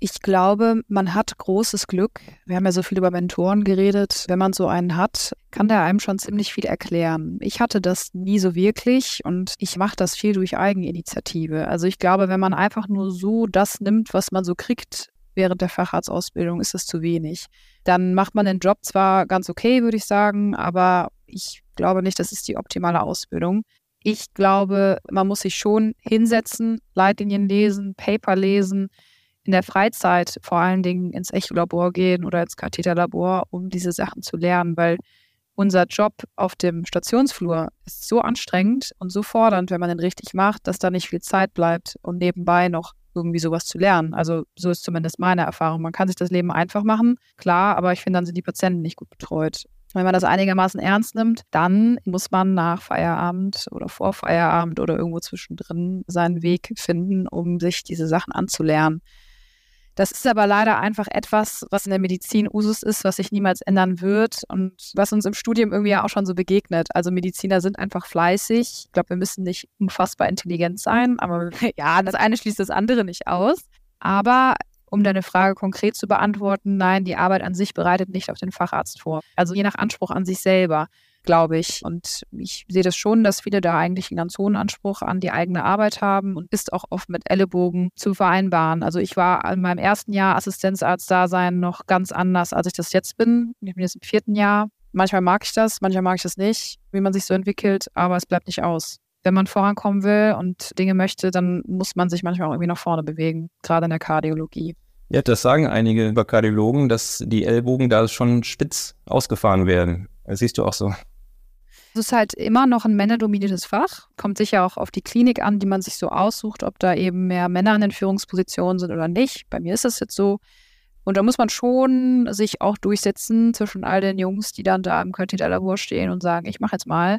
Ich glaube, man hat großes Glück. Wir haben ja so viel über Mentoren geredet. Wenn man so einen hat, kann der einem schon ziemlich viel erklären. Ich hatte das nie so wirklich und ich mache das viel durch Eigeninitiative. Also ich glaube, wenn man einfach nur so das nimmt, was man so kriegt während der Facharztausbildung, ist es zu wenig. Dann macht man den Job zwar ganz okay, würde ich sagen, aber ich glaube nicht, das ist die optimale Ausbildung. Ich glaube, man muss sich schon hinsetzen, Leitlinien lesen, Paper lesen, in der Freizeit vor allen Dingen ins Echolabor gehen oder ins Katheterlabor, um diese Sachen zu lernen, weil unser Job auf dem Stationsflur ist so anstrengend und so fordernd, wenn man den richtig macht, dass da nicht viel Zeit bleibt und nebenbei noch irgendwie sowas zu lernen. Also so ist zumindest meine Erfahrung. Man kann sich das Leben einfach machen, klar, aber ich finde, dann sind die Patienten nicht gut betreut. Wenn man das einigermaßen ernst nimmt, dann muss man nach Feierabend oder vor Feierabend oder irgendwo zwischendrin seinen Weg finden, um sich diese Sachen anzulernen. Das ist aber leider einfach etwas, was in der Medizin Usus ist, was sich niemals ändern wird und was uns im Studium irgendwie ja auch schon so begegnet. Also Mediziner sind einfach fleißig. Ich glaube, wir müssen nicht unfassbar intelligent sein, aber ja, das eine schließt das andere nicht aus. Aber um deine Frage konkret zu beantworten, nein, die Arbeit an sich bereitet nicht auf den Facharzt vor. Also je nach Anspruch an sich selber glaube ich. Und ich sehe das schon, dass viele da eigentlich einen ganz hohen Anspruch an die eigene Arbeit haben und ist auch oft mit Ellenbogen zu vereinbaren. Also ich war in meinem ersten Jahr Assistenzarzt-Dasein noch ganz anders, als ich das jetzt bin. Ich bin jetzt im vierten Jahr. Manchmal mag ich das, manchmal mag ich das nicht, wie man sich so entwickelt, aber es bleibt nicht aus. Wenn man vorankommen will und Dinge möchte, dann muss man sich manchmal auch irgendwie nach vorne bewegen, gerade in der Kardiologie. Ja, das sagen einige über Kardiologen, dass die Ellbogen da schon spitz ausgefahren werden. Das siehst du auch so. Es ist halt immer noch ein männerdominiertes Fach. Kommt sicher auch auf die Klinik an, die man sich so aussucht, ob da eben mehr Männer in den Führungspositionen sind oder nicht. Bei mir ist es jetzt so. Und da muss man schon sich auch durchsetzen zwischen all den Jungs, die dann da im Katheterlabor stehen und sagen, ich mache jetzt mal.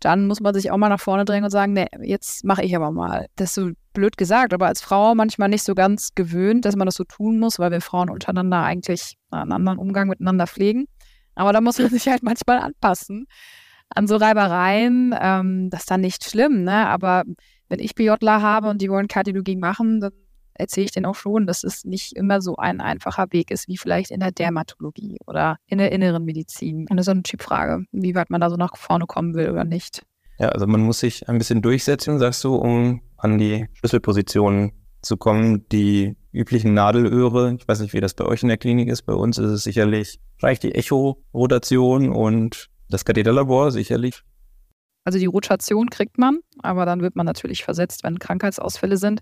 Dann muss man sich auch mal nach vorne drängen und sagen, nee, jetzt mache ich aber mal. Das ist so blöd gesagt, aber als Frau manchmal nicht so ganz gewöhnt, dass man das so tun muss, weil wir Frauen untereinander eigentlich einen anderen Umgang miteinander pflegen. Aber da muss man sich halt manchmal anpassen an so Reibereien. Ähm, das ist dann nicht schlimm, ne? Aber wenn ich BJler habe und die wollen Kardiologie machen, dann erzähle ich denen auch schon, dass es nicht immer so ein einfacher Weg ist, wie vielleicht in der Dermatologie oder in der inneren Medizin. Ist so eine Typfrage, wie weit man da so nach vorne kommen will oder nicht. Ja, also man muss sich ein bisschen durchsetzen, sagst du, um an die Schlüsselpositionen zu kommen. Die üblichen Nadelöhre, ich weiß nicht, wie das bei euch in der Klinik ist, bei uns ist es sicherlich vielleicht die Echo-Rotation und das Katheterlabor sicherlich. Also die Rotation kriegt man, aber dann wird man natürlich versetzt, wenn Krankheitsausfälle sind.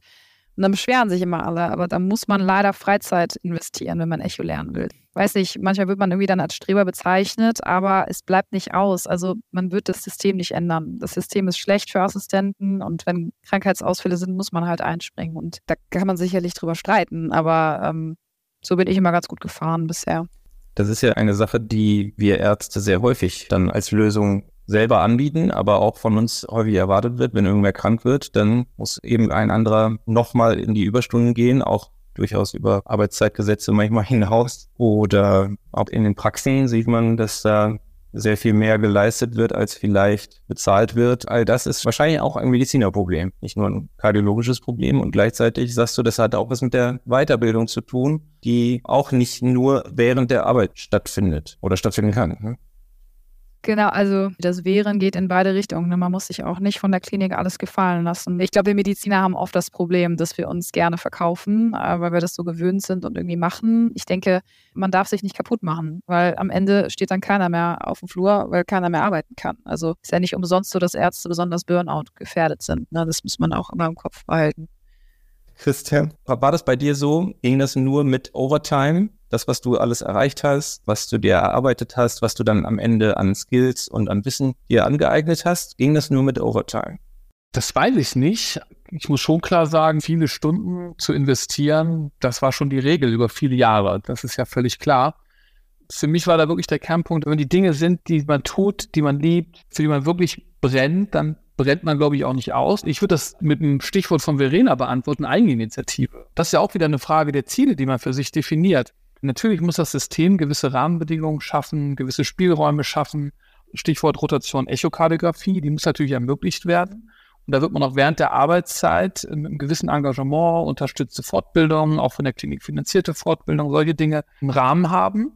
Und dann beschweren sich immer alle, aber da muss man leider Freizeit investieren, wenn man Echo lernen will. Weiß nicht, manchmal wird man irgendwie dann als Streber bezeichnet, aber es bleibt nicht aus. Also man wird das System nicht ändern. Das System ist schlecht für Assistenten und wenn Krankheitsausfälle sind, muss man halt einspringen. Und da kann man sicherlich drüber streiten, aber ähm, so bin ich immer ganz gut gefahren bisher. Das ist ja eine Sache, die wir Ärzte sehr häufig dann als Lösung selber anbieten, aber auch von uns häufig erwartet wird, wenn irgendwer krank wird, dann muss eben ein anderer nochmal in die Überstunden gehen, auch durchaus über Arbeitszeitgesetze manchmal hinaus. Oder auch in den Praxen sieht man, dass da sehr viel mehr geleistet wird, als vielleicht bezahlt wird. All das ist wahrscheinlich auch ein Medizinerproblem, nicht nur ein kardiologisches Problem. Und gleichzeitig sagst du, das hat auch was mit der Weiterbildung zu tun, die auch nicht nur während der Arbeit stattfindet oder stattfinden kann. Ne? Genau, also das Wehren geht in beide Richtungen. Ne? Man muss sich auch nicht von der Klinik alles gefallen lassen. Ich glaube, wir Mediziner haben oft das Problem, dass wir uns gerne verkaufen, äh, weil wir das so gewöhnt sind und irgendwie machen. Ich denke, man darf sich nicht kaputt machen, weil am Ende steht dann keiner mehr auf dem Flur, weil keiner mehr arbeiten kann. Also ist ja nicht umsonst so, dass Ärzte besonders Burnout gefährdet sind. Ne? Das muss man auch immer im Kopf behalten. Christian, war das bei dir so? Ging das nur mit Overtime? Das, was du alles erreicht hast, was du dir erarbeitet hast, was du dann am Ende an Skills und an Wissen dir angeeignet hast, ging das nur mit Overtime? Das weiß ich nicht. Ich muss schon klar sagen, viele Stunden zu investieren, das war schon die Regel über viele Jahre. Das ist ja völlig klar. Für mich war da wirklich der Kernpunkt, wenn die Dinge sind, die man tut, die man liebt, für die man wirklich brennt, dann brennt man, glaube ich, auch nicht aus. Ich würde das mit einem Stichwort von Verena beantworten, Eigeninitiative. Das ist ja auch wieder eine Frage der Ziele, die man für sich definiert. Natürlich muss das System gewisse Rahmenbedingungen schaffen, gewisse Spielräume schaffen. Stichwort Rotation, Echokardiographie, die muss natürlich ermöglicht werden. Und da wird man auch während der Arbeitszeit mit einem gewissen Engagement, unterstützte Fortbildung, auch von der Klinik finanzierte Fortbildung, solche Dinge im Rahmen haben.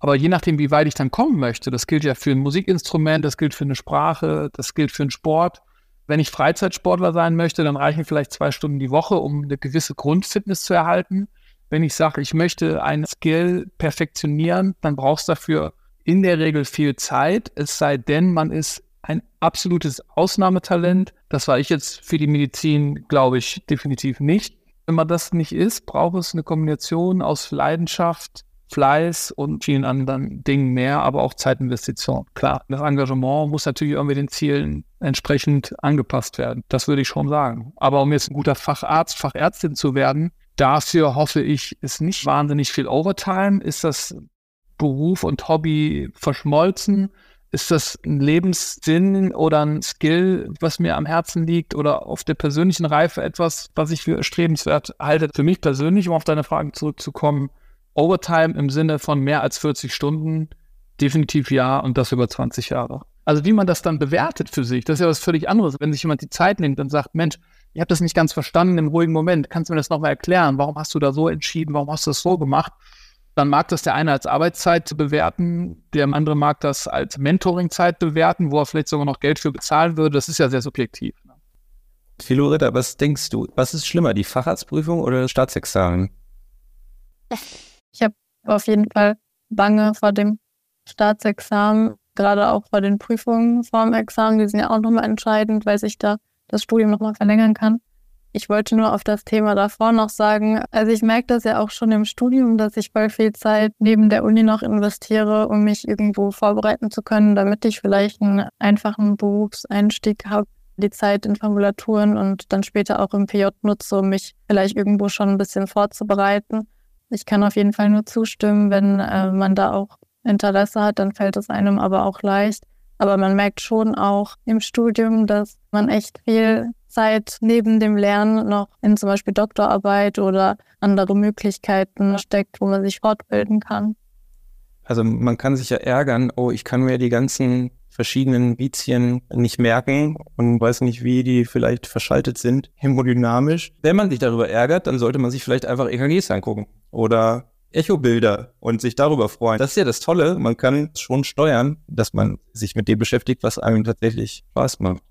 Aber je nachdem, wie weit ich dann kommen möchte, das gilt ja für ein Musikinstrument, das gilt für eine Sprache, das gilt für einen Sport. Wenn ich Freizeitsportler sein möchte, dann reichen vielleicht zwei Stunden die Woche, um eine gewisse Grundfitness zu erhalten. Wenn ich sage, ich möchte einen Skill perfektionieren, dann brauchst du dafür in der Regel viel Zeit, es sei denn, man ist ein absolutes Ausnahmetalent. Das war ich jetzt für die Medizin, glaube ich, definitiv nicht. Wenn man das nicht ist, braucht es eine Kombination aus Leidenschaft, Fleiß und vielen anderen Dingen mehr, aber auch Zeitinvestition. Klar, das Engagement muss natürlich irgendwie den Zielen entsprechend angepasst werden. Das würde ich schon sagen. Aber um jetzt ein guter Facharzt, Fachärztin zu werden, dafür hoffe ich, ist nicht wahnsinnig viel Overtime. Ist das Beruf und Hobby verschmolzen? Ist das ein Lebenssinn oder ein Skill, was mir am Herzen liegt oder auf der persönlichen Reife etwas, was ich für erstrebenswert halte? Für mich persönlich, um auf deine Fragen zurückzukommen, Overtime im Sinne von mehr als 40 Stunden, definitiv ja und das über 20 Jahre. Also wie man das dann bewertet für sich, das ist ja was völlig anderes. Wenn sich jemand die Zeit nimmt und sagt, Mensch, ich habe das nicht ganz verstanden im ruhigen Moment, kannst du mir das nochmal erklären? Warum hast du da so entschieden? Warum hast du das so gemacht? Dann mag das der eine als Arbeitszeit bewerten, der andere mag das als Mentoringzeit bewerten, wo er vielleicht sogar noch Geld für bezahlen würde. Das ist ja sehr subjektiv. Ne? Philorita, was denkst du? Was ist schlimmer, die Facharztprüfung oder das Staatsexamen? Ich habe auf jeden Fall Bange vor dem Staatsexamen, gerade auch vor den Prüfungen vor dem Examen. Die sind ja auch nochmal entscheidend, weil sich da das Studium nochmal verlängern kann. Ich wollte nur auf das Thema davor noch sagen, also ich merke das ja auch schon im Studium, dass ich voll viel Zeit neben der Uni noch investiere, um mich irgendwo vorbereiten zu können, damit ich vielleicht einen einfachen Berufseinstieg habe, die Zeit in Formulaturen und dann später auch im PJ nutze, um mich vielleicht irgendwo schon ein bisschen vorzubereiten. Ich kann auf jeden Fall nur zustimmen, wenn äh, man da auch Interesse hat, dann fällt es einem aber auch leicht. Aber man merkt schon auch im Studium, dass man echt viel Zeit neben dem Lernen noch in zum Beispiel Doktorarbeit oder andere Möglichkeiten steckt, wo man sich fortbilden kann. Also man kann sich ja ärgern, oh, ich kann mir die ganzen verschiedenen Vizien nicht merken und weiß nicht, wie die vielleicht verschaltet sind, hemodynamisch. Wenn man sich darüber ärgert, dann sollte man sich vielleicht einfach EKGs angucken oder Echobilder und sich darüber freuen. Das ist ja das Tolle, man kann schon steuern, dass man sich mit dem beschäftigt, was einem tatsächlich Spaß macht.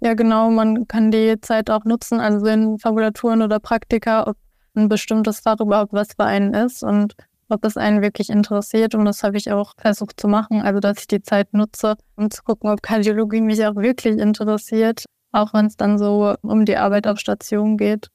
Ja, genau, man kann die Zeit auch nutzen, also in Fabulaturen oder Praktika, ob ein bestimmtes Fach überhaupt was für einen ist und ob es einen wirklich interessiert. Und das habe ich auch versucht zu machen, also dass ich die Zeit nutze, um zu gucken, ob Kardiologie mich auch wirklich interessiert, auch wenn es dann so um die Arbeit auf Station geht.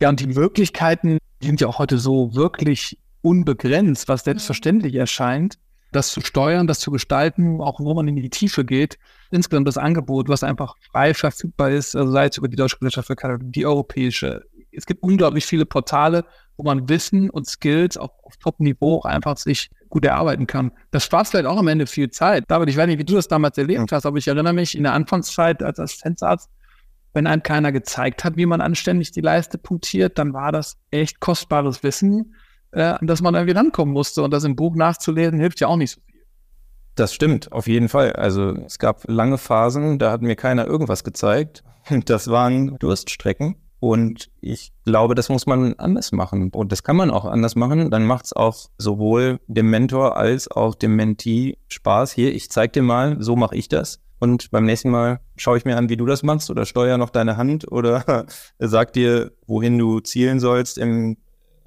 Ja, und die Möglichkeiten sind ja auch heute so wirklich unbegrenzt, was selbstverständlich erscheint, das zu steuern, das zu gestalten, auch wo man in die Tiefe geht. Insgesamt das Angebot, was einfach frei verfügbar ist, also sei es über die Deutsche Gesellschaft für Kardiologie, die europäische. Es gibt unglaublich viele Portale, wo man Wissen und Skills auf, auf Top-Niveau einfach sich gut erarbeiten kann. Das spart vielleicht auch am Ende viel Zeit. David, ich weiß nicht, wie du das damals erlebt hast, aber ich erinnere mich in der Anfangszeit als Assistenzarzt, wenn einem keiner gezeigt hat, wie man anständig die Leiste punktiert, dann war das echt kostbares Wissen, äh, an das man irgendwie rankommen musste. Und das im Buch nachzulesen, hilft ja auch nicht so viel. Das stimmt, auf jeden Fall. Also es gab lange Phasen, da hat mir keiner irgendwas gezeigt. Das waren Durststrecken. Und ich glaube, das muss man anders machen. Und das kann man auch anders machen. Dann macht es auch sowohl dem Mentor als auch dem Mentee Spaß. Hier, ich zeig dir mal, so mache ich das. Und beim nächsten Mal schaue ich mir an, wie du das machst oder steuere noch deine Hand oder sag dir, wohin du zielen sollst im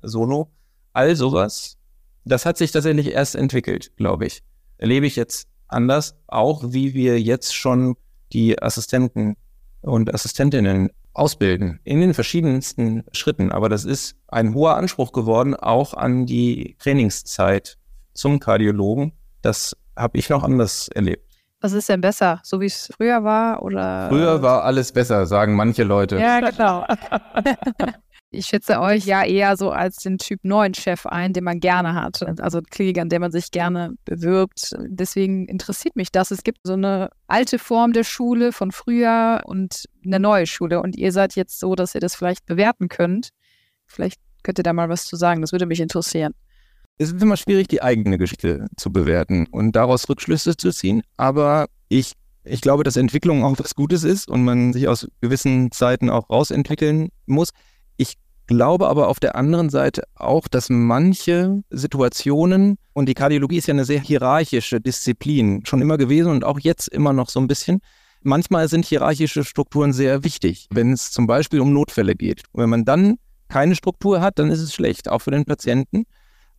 Sono. All sowas, das hat sich tatsächlich erst entwickelt, glaube ich. Erlebe ich jetzt anders, auch wie wir jetzt schon die Assistenten und Assistentinnen ausbilden in den verschiedensten Schritten. Aber das ist ein hoher Anspruch geworden, auch an die Trainingszeit zum Kardiologen. Das habe ich noch anders erlebt. Was ist denn besser? So wie es früher war oder? Früher war alles besser, sagen manche Leute. Ja, genau. ich schätze euch ja eher so als den Typ neuen Chef ein, den man gerne hat. Also Klinik, an der man sich gerne bewirbt. Deswegen interessiert mich das. Es gibt so eine alte Form der Schule von früher und eine neue Schule. Und ihr seid jetzt so, dass ihr das vielleicht bewerten könnt. Vielleicht könnt ihr da mal was zu sagen. Das würde mich interessieren. Es ist immer schwierig, die eigene Geschichte zu bewerten und daraus Rückschlüsse zu ziehen. Aber ich, ich glaube, dass Entwicklung auch was Gutes ist und man sich aus gewissen Zeiten auch rausentwickeln muss. Ich glaube aber auf der anderen Seite auch, dass manche Situationen, und die Kardiologie ist ja eine sehr hierarchische Disziplin, schon immer gewesen und auch jetzt immer noch so ein bisschen, manchmal sind hierarchische Strukturen sehr wichtig, wenn es zum Beispiel um Notfälle geht. Und wenn man dann keine Struktur hat, dann ist es schlecht, auch für den Patienten.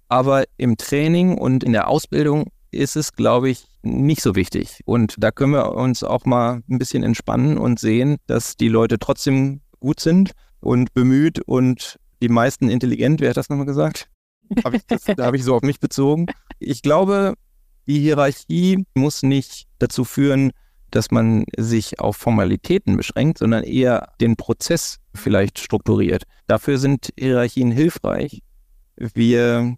Aber im Training und in der Ausbildung ist es, glaube ich, nicht so wichtig. Und da können wir uns auch mal ein bisschen entspannen und sehen, dass die Leute trotzdem gut sind und bemüht und die meisten intelligent. Wer hat das nochmal gesagt? Hab das, da habe ich so auf mich bezogen. Ich glaube, die Hierarchie muss nicht dazu führen, dass man sich auf Formalitäten beschränkt, sondern eher den Prozess vielleicht strukturiert. Dafür sind Hierarchien hilfreich. Wir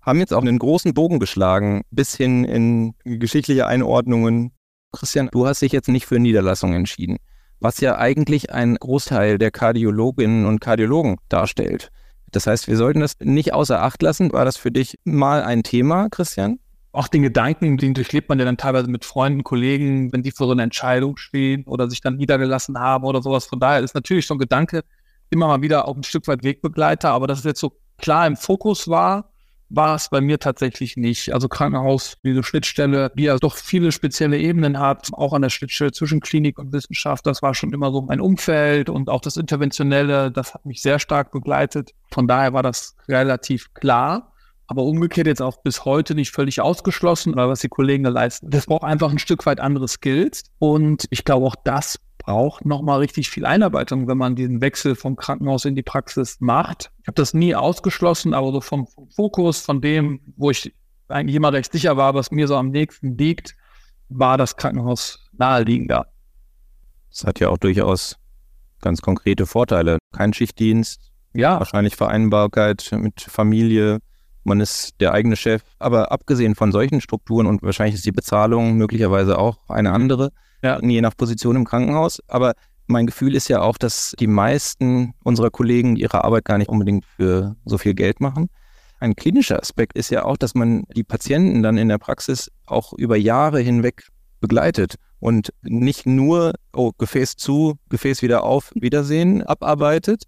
haben jetzt auch einen großen Bogen geschlagen, bis hin in geschichtliche Einordnungen. Christian, du hast dich jetzt nicht für Niederlassung entschieden was ja eigentlich ein Großteil der Kardiologinnen und Kardiologen darstellt. Das heißt, wir sollten das nicht außer Acht lassen. War das für dich mal ein Thema, Christian? Auch den Gedanken, den durchlebt man ja dann teilweise mit Freunden, Kollegen, wenn die vor so einer Entscheidung stehen oder sich dann niedergelassen haben oder sowas. Von daher ist natürlich schon Gedanke immer mal wieder auch ein Stück weit Wegbegleiter, aber dass es jetzt so klar im Fokus war, war es bei mir tatsächlich nicht. Also Krankenhaus, diese Schnittstelle, die ja doch viele spezielle Ebenen hat, auch an der Schnittstelle zwischen Klinik und Wissenschaft, das war schon immer so mein Umfeld und auch das Interventionelle, das hat mich sehr stark begleitet. Von daher war das relativ klar. Aber umgekehrt jetzt auch bis heute nicht völlig ausgeschlossen, weil was die Kollegen da leisten. Das braucht einfach ein Stück weit andere Skills. Und ich glaube, auch das braucht nochmal richtig viel Einarbeitung, wenn man diesen Wechsel vom Krankenhaus in die Praxis macht. Ich habe das nie ausgeschlossen, aber so vom, vom Fokus, von dem, wo ich eigentlich immer recht sicher war, was mir so am nächsten liegt, war das Krankenhaus naheliegender. Das hat ja auch durchaus ganz konkrete Vorteile. Kein Schichtdienst, ja. wahrscheinlich Vereinbarkeit mit Familie, man ist der eigene Chef. Aber abgesehen von solchen Strukturen und wahrscheinlich ist die Bezahlung möglicherweise auch eine andere, ja. je nach Position im Krankenhaus. Aber mein Gefühl ist ja auch, dass die meisten unserer Kollegen ihre Arbeit gar nicht unbedingt für so viel Geld machen. Ein klinischer Aspekt ist ja auch, dass man die Patienten dann in der Praxis auch über Jahre hinweg begleitet und nicht nur, oh, Gefäß zu, Gefäß wieder auf, Wiedersehen abarbeitet,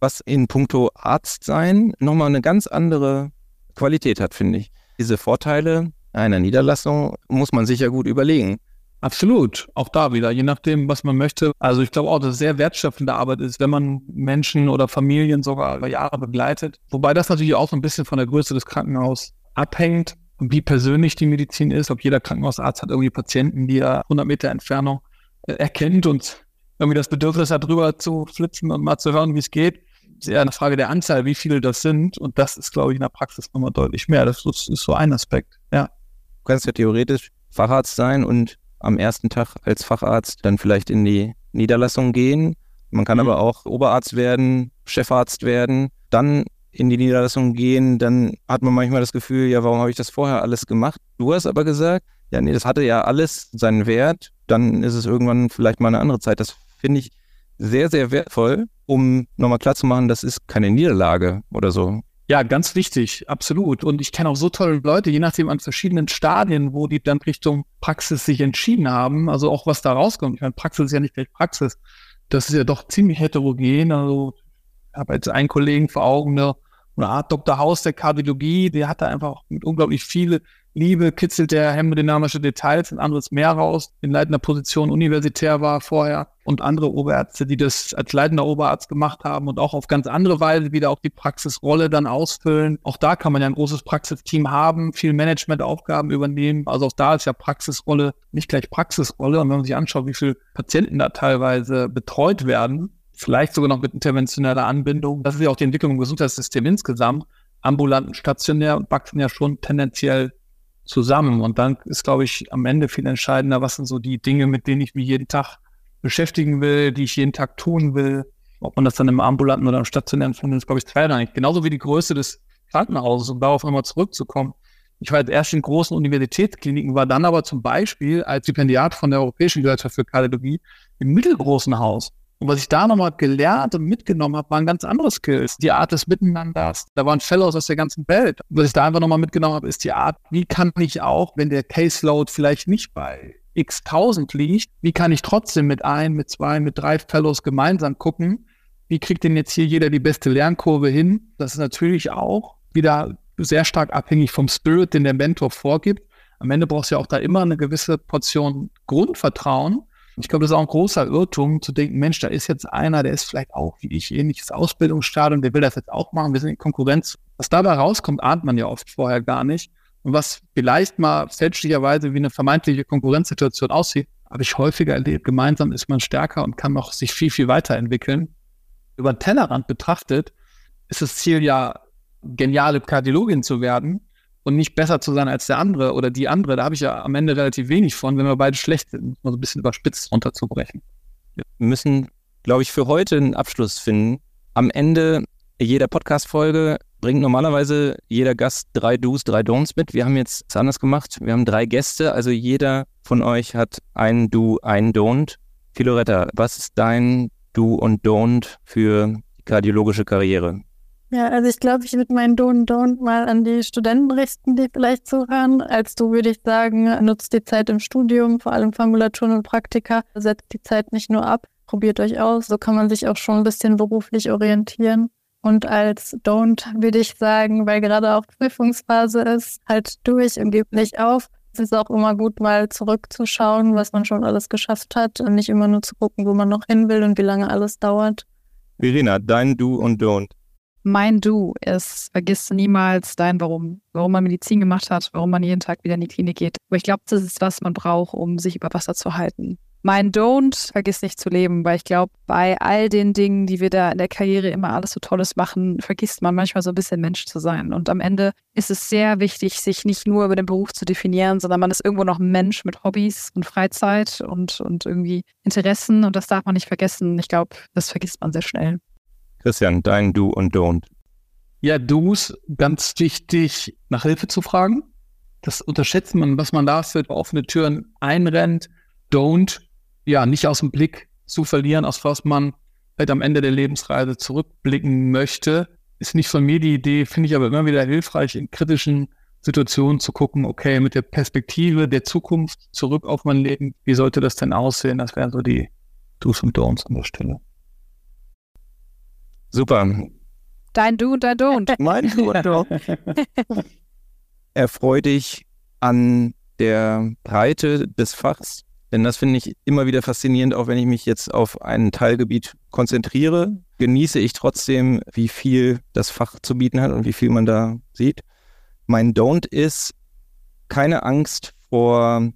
was in puncto Arztsein nochmal eine ganz andere Qualität hat, finde ich. Diese Vorteile einer Niederlassung muss man sich ja gut überlegen. Absolut, auch da wieder, je nachdem, was man möchte. Also ich glaube auch, dass es sehr wertschöpfende Arbeit ist, wenn man Menschen oder Familien sogar über Jahre begleitet. Wobei das natürlich auch so ein bisschen von der Größe des Krankenhauses abhängt und wie persönlich die Medizin ist. Ob jeder Krankenhausarzt hat irgendwie Patienten, die er 100 Meter Entfernung äh, erkennt und irgendwie das Bedürfnis hat, drüber zu flitzen und mal zu hören, wie es geht. Es ist eher eine Frage der Anzahl, wie viele das sind. Und das ist, glaube ich, in der Praxis nochmal deutlich mehr. Das ist, ist so ein Aspekt, ja. Du kannst ja theoretisch Facharzt sein und am ersten Tag als Facharzt dann vielleicht in die Niederlassung gehen. Man kann mhm. aber auch Oberarzt werden, Chefarzt werden, dann in die Niederlassung gehen, dann hat man manchmal das Gefühl, ja, warum habe ich das vorher alles gemacht? Du hast aber gesagt, ja, nee, das hatte ja alles seinen Wert, dann ist es irgendwann vielleicht mal eine andere Zeit. Das finde ich sehr, sehr wertvoll, um nochmal klarzumachen, das ist keine Niederlage oder so. Ja, ganz wichtig, absolut. Und ich kenne auch so tolle Leute, je nachdem an verschiedenen Stadien, wo die dann Richtung Praxis sich entschieden haben, also auch was da rauskommt. Ich meine, Praxis ist ja nicht gleich Praxis. das ist ja doch ziemlich heterogen. Also ich habe jetzt einen Kollegen vor Augen, eine Art Dr. Haus der Kardiologie, der hatte einfach mit unglaublich viele Liebe, kitzelt der hämodynamische Details, ein anderes mehr raus, in leitender Position universitär war vorher und andere Oberärzte, die das als leitender Oberarzt gemacht haben und auch auf ganz andere Weise wieder auch die Praxisrolle dann ausfüllen. Auch da kann man ja ein großes Praxisteam haben, viel Managementaufgaben übernehmen. Also auch da ist ja Praxisrolle nicht gleich Praxisrolle. Und wenn man sich anschaut, wie viele Patienten da teilweise betreut werden, vielleicht sogar noch mit interventioneller Anbindung. Das ist ja auch die Entwicklung im Gesundheitssystem insgesamt. Ambulanten, stationär wachsen ja schon tendenziell zusammen. Und dann ist, glaube ich, am Ende viel entscheidender, was sind so die Dinge, mit denen ich mich jeden Tag beschäftigen will, die ich jeden Tag tun will. Ob man das dann im ambulanten oder im stationären findet, ist, glaube ich, zweitrangig. Genauso wie die Größe des Krankenhauses, um darauf nochmal zurückzukommen. Ich war jetzt erst in großen Universitätskliniken, war dann aber zum Beispiel als Stipendiat von der Europäischen Gesellschaft für Kardiologie im mittelgroßen Haus. Und was ich da nochmal gelernt und mitgenommen habe, waren ganz andere Skills. Die Art des Miteinanders. Da waren Fellows aus der ganzen Welt. Was ich da einfach nochmal mitgenommen habe, ist die Art, wie kann ich auch, wenn der Caseload vielleicht nicht bei x tausend liegt, wie kann ich trotzdem mit ein, mit zwei, mit drei Fellows gemeinsam gucken, wie kriegt denn jetzt hier jeder die beste Lernkurve hin? Das ist natürlich auch wieder sehr stark abhängig vom Spirit, den der Mentor vorgibt. Am Ende brauchst du ja auch da immer eine gewisse Portion Grundvertrauen, ich glaube, das ist auch ein großer Irrtum, zu denken, Mensch, da ist jetzt einer, der ist vielleicht auch wie ich, ähnliches Ausbildungsstadium, der will das jetzt auch machen, wir sind in Konkurrenz. Was dabei rauskommt, ahnt man ja oft vorher gar nicht. Und was vielleicht mal fälschlicherweise wie eine vermeintliche Konkurrenzsituation aussieht, habe ich häufiger erlebt. Gemeinsam ist man stärker und kann noch sich viel, viel weiterentwickeln. Über den Tellerrand betrachtet ist das Ziel ja, geniale Kardiologin zu werden und nicht besser zu sein als der andere oder die andere, da habe ich ja am Ende relativ wenig von, wenn wir beide schlecht sind, um so ein bisschen überspitzt runterzubrechen. Wir müssen, glaube ich, für heute einen Abschluss finden. Am Ende jeder Podcast-Folge bringt normalerweise jeder Gast drei Do's, drei Don'ts mit. Wir haben jetzt es anders gemacht. Wir haben drei Gäste, also jeder von euch hat ein Do, ein Don't. Filoretta, was ist dein Do und Don't für die kardiologische Karriere? Ja, also ich glaube, ich würde meinen Do und Don't mal an die Studenten richten, die vielleicht zuhören. Als du würde ich sagen, nutzt die Zeit im Studium, vor allem Formulaturen und Praktika, setzt die Zeit nicht nur ab, probiert euch aus. So kann man sich auch schon ein bisschen beruflich orientieren. Und als Don't würde ich sagen, weil gerade auch Prüfungsphase ist, halt durch und gebt nicht auf. Es ist auch immer gut, mal zurückzuschauen, was man schon alles geschafft hat und nicht immer nur zu gucken, wo man noch hin will und wie lange alles dauert. Verena, dein Do und Don't. Mein Du ist, vergiss niemals dein Warum, warum man Medizin gemacht hat, warum man jeden Tag wieder in die Klinik geht. Aber ich glaube, das ist, was man braucht, um sich über Wasser zu halten. Mein Don't, vergiss nicht zu leben, weil ich glaube, bei all den Dingen, die wir da in der Karriere immer alles so Tolles machen, vergisst man manchmal so ein bisschen Mensch zu sein. Und am Ende ist es sehr wichtig, sich nicht nur über den Beruf zu definieren, sondern man ist irgendwo noch Mensch mit Hobbys und Freizeit und, und irgendwie Interessen. Und das darf man nicht vergessen. Ich glaube, das vergisst man sehr schnell. Christian, dein Do und Don't. Ja, Do's, ganz wichtig, nach Hilfe zu fragen. Das unterschätzt man, was man da für offene Türen einrennt. Don't, ja, nicht aus dem Blick zu verlieren, aus was man vielleicht am Ende der Lebensreise zurückblicken möchte. Ist nicht von mir die Idee, finde ich aber immer wieder hilfreich, in kritischen Situationen zu gucken, okay, mit der Perspektive der Zukunft zurück auf mein Leben, wie sollte das denn aussehen? Das wären so die Do's und Don'ts an der Stelle. Super. Dein Do und dein Don't. Mein Do und Don't. Erfreu dich an der Breite des Fachs, denn das finde ich immer wieder faszinierend, auch wenn ich mich jetzt auf ein Teilgebiet konzentriere, genieße ich trotzdem, wie viel das Fach zu bieten hat und wie viel man da sieht. Mein Don't ist keine Angst vor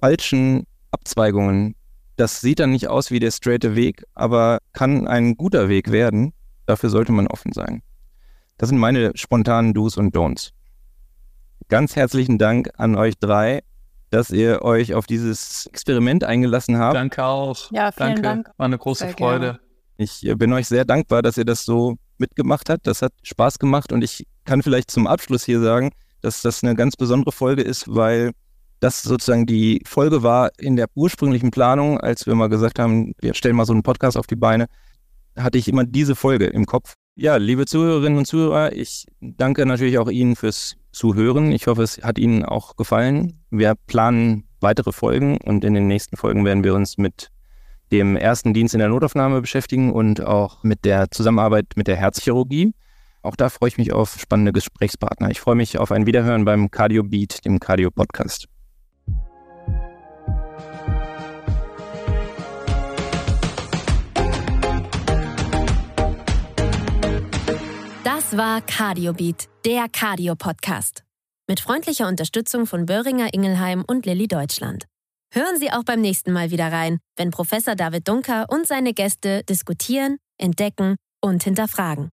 falschen Abzweigungen. Das sieht dann nicht aus wie der straighte Weg, aber kann ein guter Weg werden. Dafür sollte man offen sein. Das sind meine spontanen Do's und Don'ts. Ganz herzlichen Dank an euch drei, dass ihr euch auf dieses Experiment eingelassen habt. Danke auch. Ja, vielen Danke. Dank. War eine große Sehr Freude. gerne. Ich äh, bin euch sehr dankbar, dass ihr das so mitgemacht habt. Das hat Spaß gemacht und ich kann vielleicht zum Abschluss hier sagen, dass das eine ganz besondere Folge ist, weil das sozusagen die Folge war in der ursprünglichen Planung, als wir mal gesagt haben, wir stellen mal so einen Podcast auf die Beine, hatte ich immer diese Folge im Kopf. Ja, liebe Zuhörerinnen und Zuhörer, ich danke natürlich auch Ihnen fürs Zuhören. Ich hoffe, es hat Ihnen auch gefallen. Wir planen weitere Folgen und in den nächsten Folgen werden wir uns mit dem ersten Dienst in der Notaufnahme beschäftigen und auch mit der Zusammenarbeit mit der Herzchirurgie. Auch da freue ich mich auf spannende Gesprächspartner. Ich freue mich auf ein Wiederhören beim Cardio Beat, dem Cardio Podcast. Das war Cardio Beat, der Cardio Podcast. Mit freundlicher Unterstützung von Böhringer Ingelheim und Lilly Deutschland. Hören Sie auch beim nächsten Mal wieder rein, wenn Professor David Dunker und seine Gäste diskutieren, entdecken und hinterfragen.